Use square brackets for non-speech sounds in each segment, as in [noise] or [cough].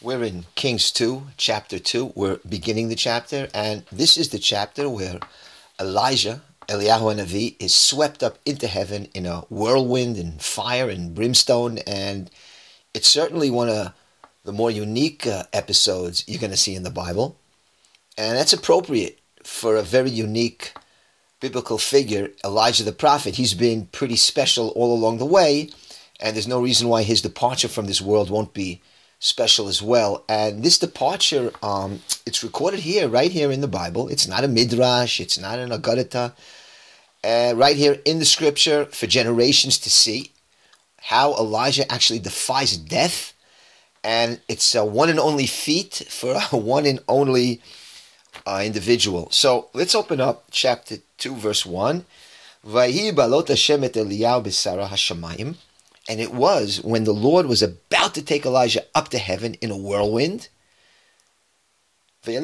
We're in Kings 2, chapter 2. We're beginning the chapter, and this is the chapter where Elijah, Eliyahu Navi, is swept up into heaven in a whirlwind and fire and brimstone, and it's certainly one of the more unique uh, episodes you're going to see in the Bible. And that's appropriate for a very unique biblical figure, Elijah the prophet. He's been pretty special all along the way, and there's no reason why his departure from this world won't be special as well. And this departure, um, it's recorded here, right here in the Bible. It's not a midrash. It's not an agadata. Uh, right here in the scripture for generations to see how Elijah actually defies death. And it's a one and only feat for a [laughs] one and only uh, individual. So let's open up chapter 2, verse 1. Vayhi balot Hashem et Eliyahu b'sara hashamayim. And it was when the Lord was about to take Elijah up to heaven in a whirlwind. That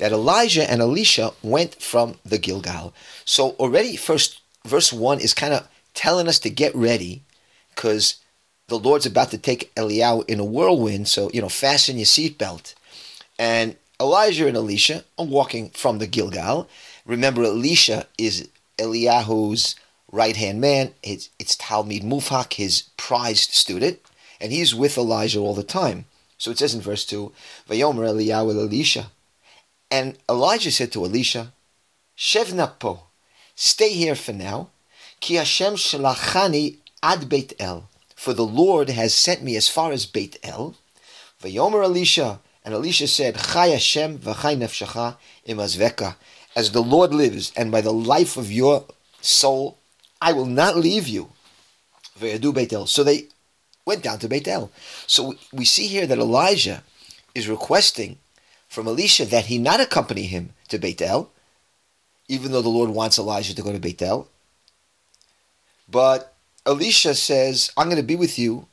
Elijah and Elisha went from the Gilgal. So already first verse 1 is kind of telling us to get ready because the Lord's about to take Eliyahu in a whirlwind. So, you know, fasten your seatbelt. And Elijah and Elisha are walking from the Gilgal. Remember, Elisha is Eliyahu's right hand man. It's, it's Talmid Muvhak, his prized student, and he's with Elijah all the time. So it says in verse 2, Vayomer Eliyahu Elisha. And Elijah said to Elisha, Shevna po, stay here for now, ki Hashem shalachani ad Beit El, for the Lord has sent me as far as Beit El. Vayomer Elisha, and Elisha said, Chai Hashem v'chai nefshacha imazveka, as the Lord lives, and by the life of your soul, I will not leave you. So they went down to Beit El. So we see here that Elijah is requesting from Elisha that he not accompany him to Beit El, even though the Lord wants Elijah to go to Beit El. But Elisha says, I'm going to be with you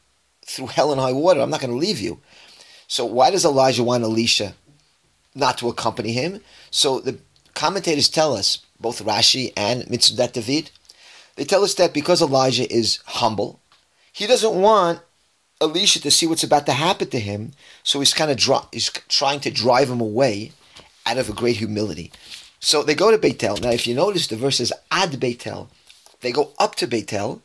through hell and high water. I'm not going to leave you. So why does Elijah want Elisha not to accompany him? So the commentators tell us, both Rashi and Metzudat David, they tell us that because Elijah is humble, he doesn't want Elisha to see what's about to happen to him, so he's kind of dro- he's trying to drive him away out of a great humility. So they go to Beitel. Now, if you notice, the verse says ad Beitel. They go up to Beitel,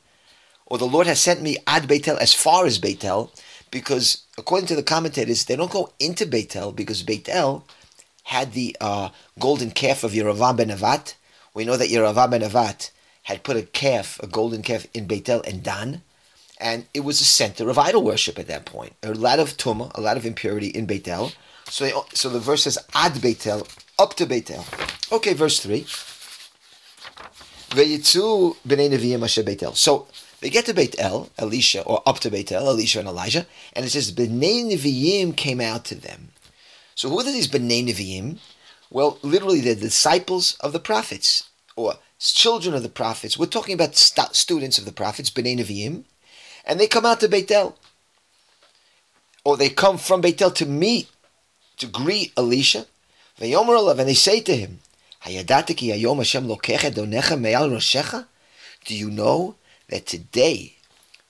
or the Lord has sent me ad Beitel as far as Beitel, because according to the commentators, they don't go into Beitel because Beitel had the uh, golden calf of Yeravam ben Nevat. We know that Yeravam ben Nevat had put a calf, a golden calf, in Beitel and Dan, and it was a center of idol worship at that point. A lot of tumah, a lot of impurity in Beitel. So, they, so the verse says ad Beitel, up to Beitel. Okay, verse three. Veyitzu b'nei neviim asher Beitel. So they get to Beitel, Elisha, or up to Beitel, Elisha and Elijah, and it says b'nei neviim came out to them. So who are these b'nei neviim? Well, literally, they're disciples of the prophets, or children of the prophets. We're talking about st- students of the prophets, B'nai Nevi'im, and they come out to Beitel. Or they come from Beitel to meet, to greet Elisha. And they say to him, Do you know that today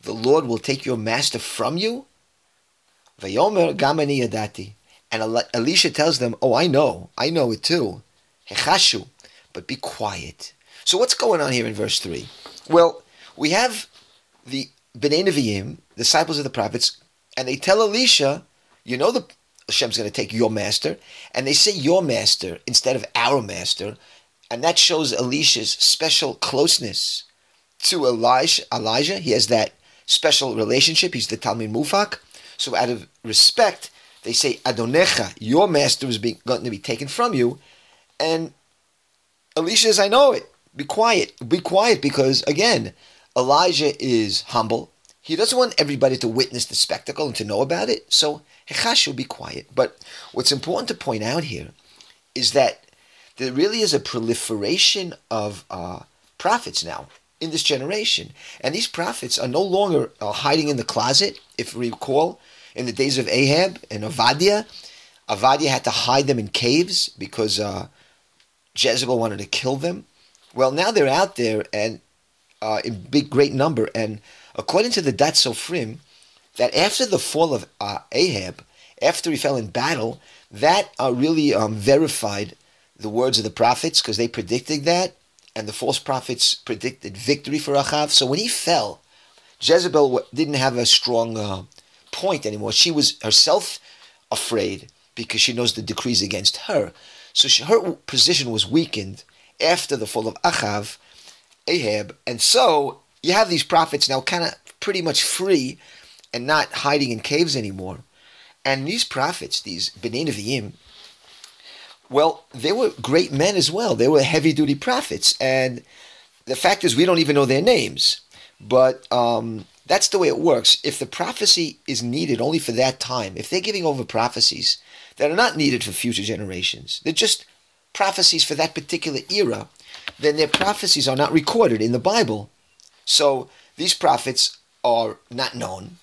the Lord will take your master from you? And Elisha tells them, Oh, I know, I know it too. But be quiet. So what's going on here in verse 3? Well, we have the B'nai Nevi'im, disciples of the prophets, and they tell Elisha, you know the Hashem's going to take your master, and they say your master instead of our master, and that shows Elisha's special closeness to Elijah. Elijah, he has that special relationship. He's the Talmid Muvhak. So out of respect, they say Adonecha, your master is being, going to be taken from you, and Elisha says, I know it. Be quiet. Be quiet because, again, Elijah is humble. He doesn't want everybody to witness the spectacle and to know about it. So, Hechashu, be quiet. But what's important to point out here is that there really is a proliferation of uh, prophets now in this generation. And these prophets are no longer uh, hiding in the closet. If we recall, in the days of Ahab and Avadia, Avadia had to hide them in caves because uh, Jezebel wanted to kill them. Well, now they're out there and uh, in big, great number. And according to the Daat Sofrim, that after the fall of uh, Ahab, after he fell in battle, that uh, really um, verified the words of the prophets because they predicted that, and the false prophets predicted victory for Achav. So when he fell, Jezebel didn't have a strong uh, point anymore. She was herself afraid because she knows the decrees against her. So she, her position was weakened after the fall of Achav, Ahab, and so you have these prophets now kind of pretty much free and not hiding in caves anymore. And these prophets, these B'nai Nevi'im, well, they were great men as well. They were heavy duty prophets. And the fact is, we don't even know their names. But um, that's the way it works. If the prophecy is needed only for that time, if they're giving over prophecies that are not needed for future generations, they're just prophecies for that particular era, then their prophecies are not recorded in the Bible. So these prophets are not known,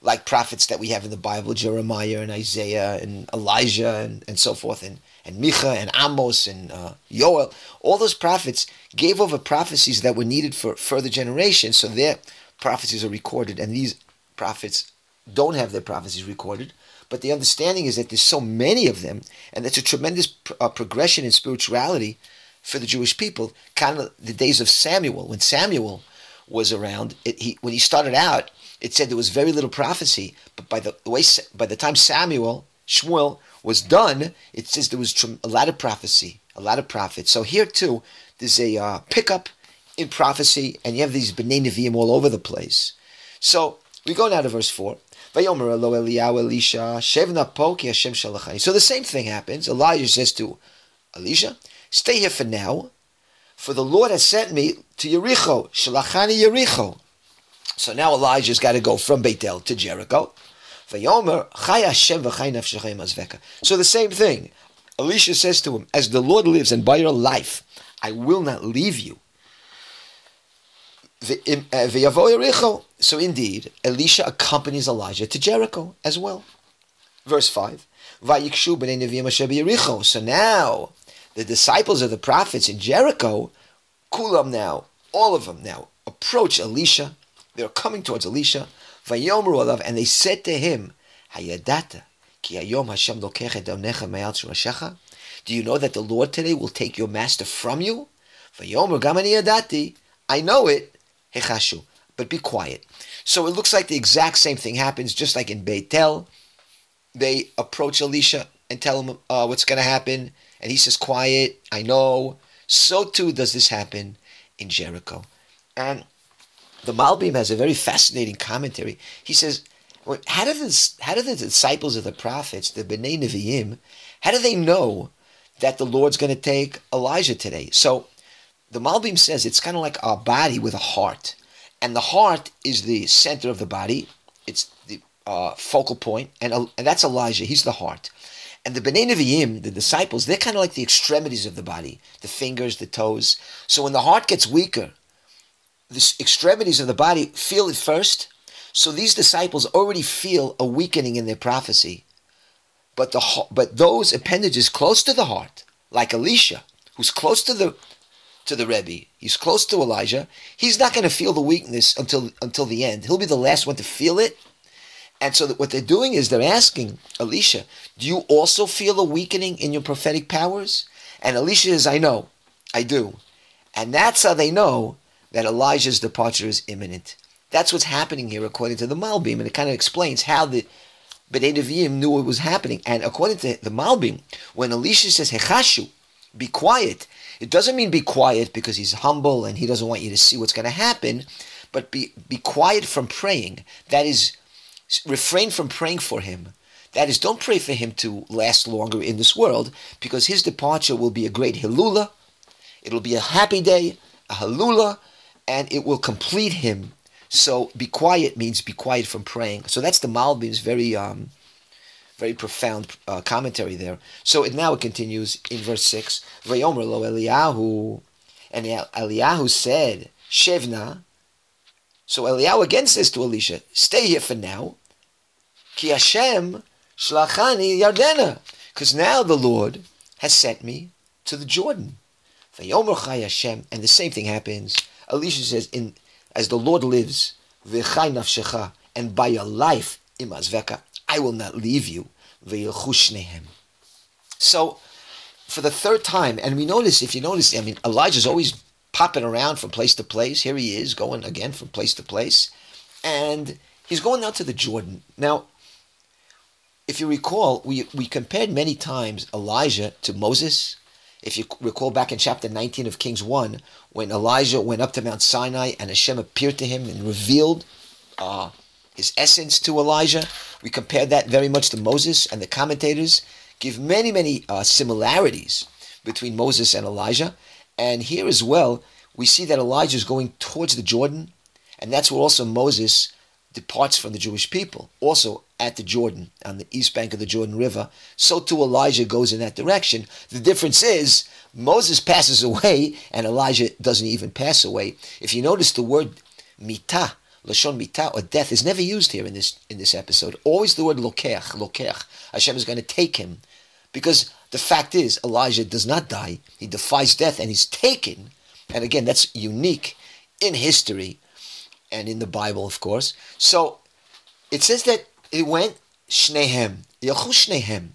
like prophets that we have in the Bible, Jeremiah and Isaiah and Elijah and, and so forth, and, and Micha and Amos and uh, Yoel. All those prophets gave over prophecies that were needed for further generations, so their prophecies are recorded, and these prophets don't have their prophecies recorded. But the understanding is that there's so many of them, and that's a tremendous uh, progression in spirituality for the Jewish people. Kind of the days of Samuel, when Samuel was around, it, he when he started out, it said there was very little prophecy, but by the way, by the time Samuel Shmuel was done, it says there was a lot of prophecy, a lot of prophets. So here too, there's a uh, pickup in prophecy, and you have these bnei neviim all over the place. So we go now to verse four. So the same thing happens. Elijah says to Elisha, "Stay here for now, for the Lord has sent me to Yericho. Shalachani Yericho." So now Elijah's got to go from Bethel to Jericho. So the same thing. Elisha says to him, As the Lord lives and by your life, I will not leave you. Eh, So indeed, Elisha accompanies Elijah to Jericho as well. Verse 5. So now, the disciples of the prophets in Jericho, Kulam now, all of them now, approach Elisha they're coming towards Elisha. And they said to him, Do you know that the Lord today will take your master from you? I know it, but be quiet. So it looks like the exact same thing happens, just like in Beitel. They approach Elisha and tell him uh, what's going to happen, and he says, "Quiet, I know." So too does this happen in Jericho, and the Malbim has a very fascinating commentary. He says, how do the, how do the disciples of the prophets, the B'nai Nevi'im, how do they know that the Lord's going to take Elijah today? So the Malbim says it's kind of like a body with a heart. And the heart is the center of the body. It's the uh, focal point, and, uh, and that's Elijah. He's the heart. And the B'nai Nevi'im, the disciples, they're kind of like the extremities of the body, the fingers, the toes. So when the heart gets weaker, the extremities of the body feel it first. So these disciples already feel a weakening in their prophecy. But the but those appendages close to the heart, like Elisha, who's close to the to the Rebbe, he's close to Elijah. He's not going to feel the weakness until until the end. He'll be the last one to feel it. And so what they're doing is they're asking Elisha, "Do you also feel a weakening in your prophetic powers?" And Elisha says, "I know, I do." And that's how they know that Elijah's departure is imminent. That's what's happening here according to the Malbim, and it kind of explains how the B'nai Nevi'im knew what was happening. And according to the Malbim, when Elisha says, Hechashu, be quiet, it doesn't mean be quiet because he's humble and he doesn't want you to see what's going to happen, but be, be quiet from praying. That is, refrain from praying for him. That is, don't pray for him to last longer in this world because his departure will be a great hilula. It'll be a happy day, a halula, and it will complete him. So be quiet means be quiet from praying. So that's the Malbim's very um, very profound uh, commentary there. So it, now it continues in verse 6. Vayomer lo Eliyahu. And Eliyahu said, Shevna. So Eliyahu again says to Elisha, stay here for now. Ki Hashem shlachani yardena. Because now the Lord has sent me to the Jordan. Chai Hashem. And the same thing happens. Elisha says, "In as the Lord lives, v'chai nafshecha, and by your life, imazveka, I will not leave you. So, for the third time, and we notice, if you notice, I mean, Elijah's always popping around from place to place. Here he is, going again from place to place. And he's going out to the Jordan. Now, if you recall, we, we compared many times Elijah to Moses. If you recall back in chapter 19 of Kings 1, when Elijah went up to Mount Sinai and Hashem appeared to him and revealed uh, his essence to Elijah, we compare that very much to Moses, and the commentators give many, many uh, similarities between Moses and Elijah. And here as well, we see that Elijah is going towards the Jordan, and that's where also Moses departs from the Jewish people, also at the Jordan, on the east bank of the Jordan River. So too Elijah goes in that direction. The difference is Moses passes away, and Elijah doesn't even pass away. If you notice the word mitah, lashon mitah, or death, is never used here in this in this episode. Always the word lokech, lokech. Hashem is going to take him, because the fact is Elijah does not die. He defies death, and he's taken. And again, that's unique in history and in the Bible, of course. So it says that it went shnehem, yelchu shnehem,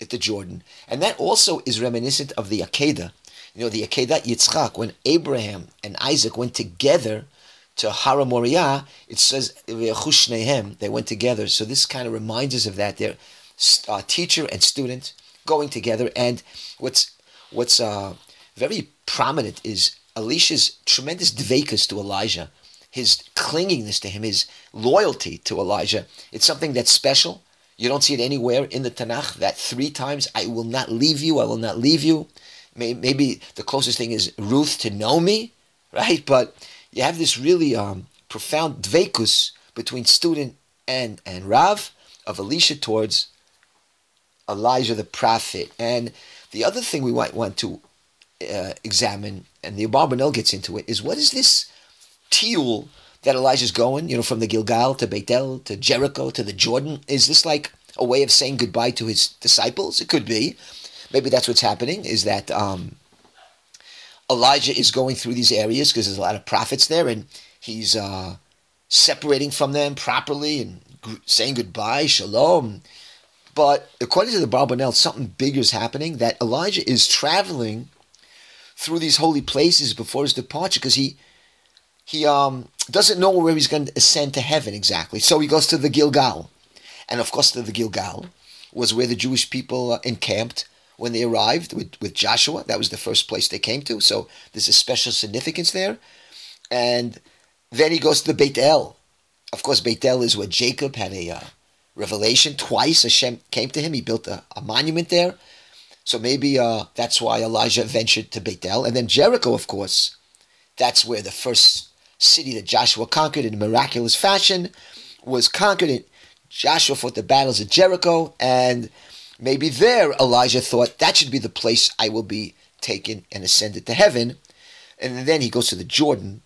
at the Jordan, and that also is reminiscent of the Akedah. You know, the Akedah Yitzchak, when Abraham and Isaac went together to Har Moriah, it says they went together. So this kind of reminds us of that. They're uh, teacher and student going together, and what's what's uh, very prominent is Elisha's tremendous dvekas to Elijah his clingingness to him, his loyalty to Elijah. It's something that's special. You don't see it anywhere in the Tanakh that three times, I will not leave you, I will not leave you. Maybe the closest thing is Ruth to Naomi, [laughs] right? But you have this really um, profound dvekus between student and, and Rav of Elisha towards Elijah the prophet. And the other thing we might want to uh, examine, and the Abarbanel gets into it, is what is this tiul that Elijah's going, you know, from the Gilgal to Bethel to Jericho to the Jordan? Is this like a way of saying goodbye to his disciples? It could be. Maybe that's what's happening, is that um, Elijah is going through these areas because there's a lot of prophets there and he's uh, separating from them properly and saying goodbye, shalom. But according to the Barbanel, something bigger is happening that Elijah is traveling through these holy places before his departure because he he um, doesn't know where he's going to ascend to heaven exactly. So he goes to the Gilgal. And of course, the Gilgal was where the Jewish people uh, encamped when they arrived with, with Joshua. That was the first place they came to. So there's a special significance there. And then he goes to the Beit El. Of course, Beit El is where Jacob had a uh, revelation. Twice Hashem came to him. He built a, a monument there. So maybe uh, that's why Elijah ventured to Beit El. And then Jericho, of course, that's where the first city that Joshua conquered in miraculous fashion was conquered. Joshua fought the battles of Jericho, and maybe there Elijah thought that should be the place I will be taken and ascended to heaven. And then he goes to the Jordan,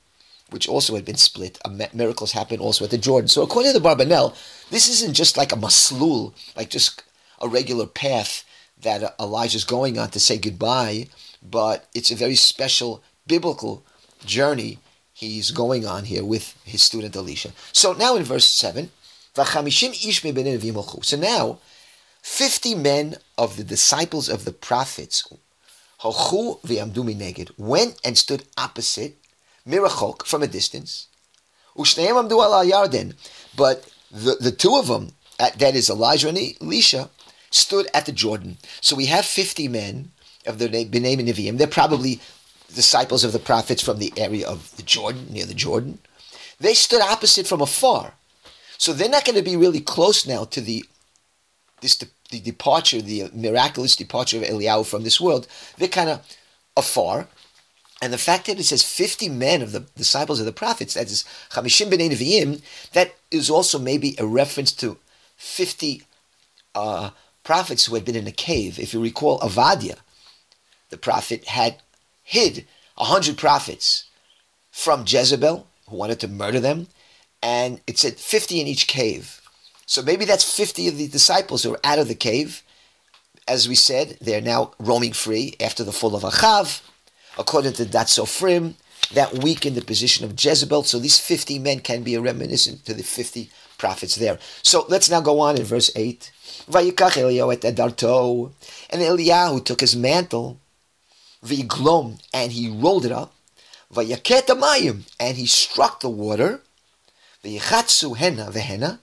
which also had been split. Miracles happen also at the Jordan. So according to the Barbanel, this isn't just like a maslul, like just a regular path that Elijah's going on to say goodbye, but it's a very special biblical journey he's going on here with his student Elisha. So now in verse 7, so now 50 men of the disciples of the prophets went and stood opposite Mirachok from a distance. But the, the two of them, that is Elijah and Elisha, stood at the Jordan. So we have 50 men of the B'nai Nevi'im. They're probably disciples of the prophets from the area of the Jordan, near the Jordan, they stood opposite from afar. So they're not going to be really close now to the this the departure, the miraculous departure of Eliyahu from this world. They're kind of afar. And the fact that it says 50 men of the disciples of the prophets, that is Chamishim B'nai Nevi'im, that is also maybe a reference to 50 uh, prophets who had been in a cave. If you recall, Avadia, the prophet, had hid a hundred prophets from Jezebel, who wanted to murder them, and it said 50 in each cave. So maybe that's 50 of the disciples who are out of the cave. As we said, they're now roaming free after the fall of Achav. According to Daat Sofrim, that weakened the position of Jezebel. So these 50 men can be a reminiscent to the 50 prophets there. So let's now go on in verse 8. Vayikach Eliyahu et edarto. And Eliyahu took his mantle, v'iglom, and he rolled it up. Vayaket amayim, and he struck the water. V'yichatsu hena vehena.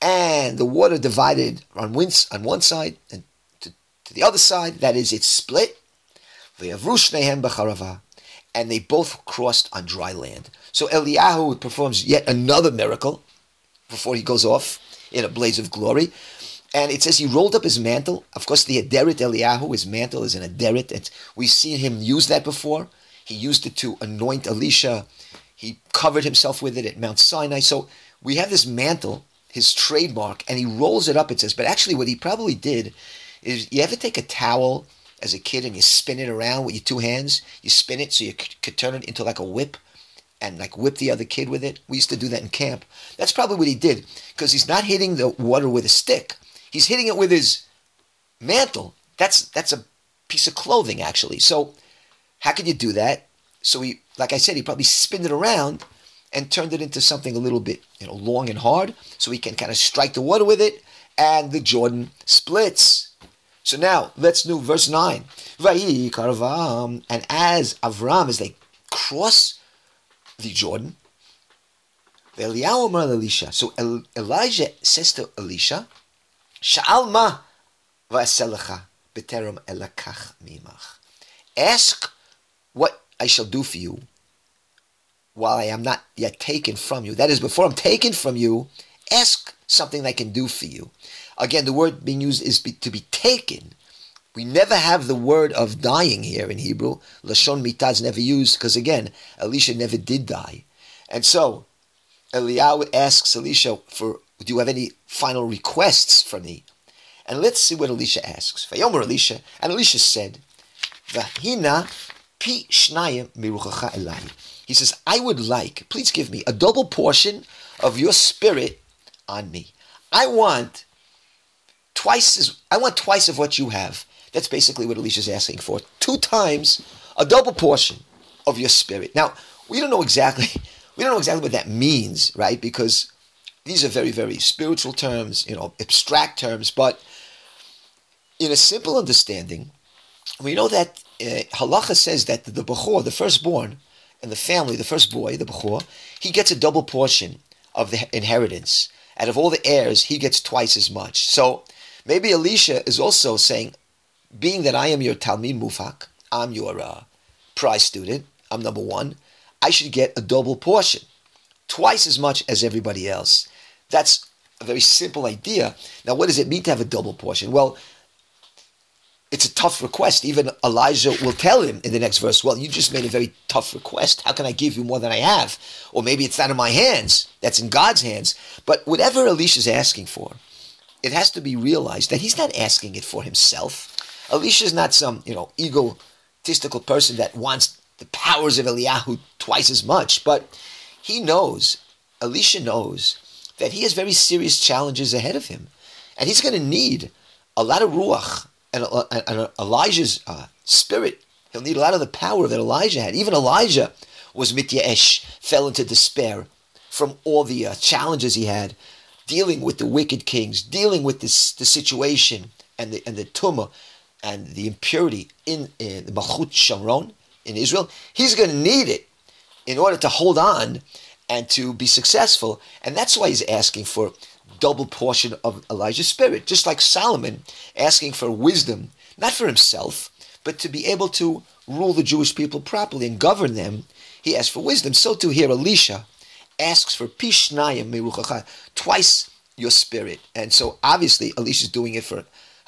And the water divided on one, on one side and to, to the other side. That is, it split. And they both crossed on dry land. So Eliyahu performs yet another miracle before he goes off in a blaze of glory. And it says he rolled up his mantle. Of course, the Aderet Eliyahu, his mantle is an Aderet. And we've seen him use that before. He used it to anoint Elisha. He covered himself with it at Mount Sinai. So we have this mantle, his trademark, and he rolls it up, it says. But actually, what he probably did is you ever take a towel as a kid and you spin it around with your two hands? You spin it so you could turn it into like a whip and like whip the other kid with it. We used to do that in camp. That's probably what he did because he's not hitting the water with a stick. He's hitting it with his mantle. That's that's a piece of clothing actually. So how could you do that? So he, like I said, he probably spinned it around and turned it into something a little bit, you know, long and hard, so he can kind of strike the water with it, and the Jordan splits. So now let's do verse nine. And as Avram, as they cross the Jordan, Elisha. so Elijah says to Elisha, Sha'al ma b'terem elakach mimach. Ask what I shall do for you while I am not yet taken from you. That is, before I'm taken from you, ask something I can do for you. Again, the word being used is be, to be taken. We never have the word of dying here in Hebrew. Lashon mitah is never used because, again, Elisha never did die. And so, Eliyahu asks Elisha for, do you have any final requests for me? And let's see what Elisha asks. Vayomer Elisha, and Elisha said, Vahina pi. He says, I would like, please give me a double portion of your spirit on me. I want twice as I want twice of what you have. That's basically what Elisha's asking for. Two times a double portion of your spirit. Now, we don't know exactly [laughs] we don't know exactly what that means, right? Because these are very, very spiritual terms, you know, abstract terms, but in a simple understanding, we know that uh, halacha says that the bechor, the firstborn, and the family, the first boy, the bechor, he gets a double portion of the inheritance. Out of all the heirs, he gets twice as much. So maybe Elisha is also saying, being that I am your Talmid Muvhak, I'm your uh, prize student, I'm number one, I should get a double portion, twice as much as everybody else. That's a very simple idea. Now, what does it mean to have a double portion? Well, it's a tough request. Even Elijah will tell him in the next verse, Well, you just made a very tough request. How can I give you more than I have? Or maybe it's not in my hands, that's in God's hands. But whatever Elisha's asking for, it has to be realized that he's not asking it for himself. Elisha's not some, you know, egotistical person that wants the powers of Eliyahu twice as much, but he knows, Elisha knows, that he has very serious challenges ahead of him. And he's going to need a lot of ruach and, and, and Elijah's uh, spirit. He'll need a lot of the power that Elijah had. Even Elijah was mityaesh, fell into despair from all the uh, challenges he had, dealing with the wicked kings, dealing with this the situation and the and the tumah and the impurity in, the Malchut Shamron in Israel. He's going to need it in order to hold on and to be successful, and that's why he's asking for double portion of Elijah's spirit, just like Solomon asking for wisdom, not for himself, but to be able to rule the Jewish people properly and govern them. He asked for wisdom. So too here, Elisha asks for pishnayim twice your spirit. And so obviously Elisha's doing it for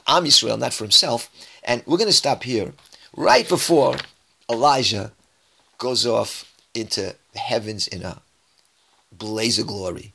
Am Yisrael, not for himself. And we're going to stop here, right before Elijah goes off into the heavens in a blaze of glory.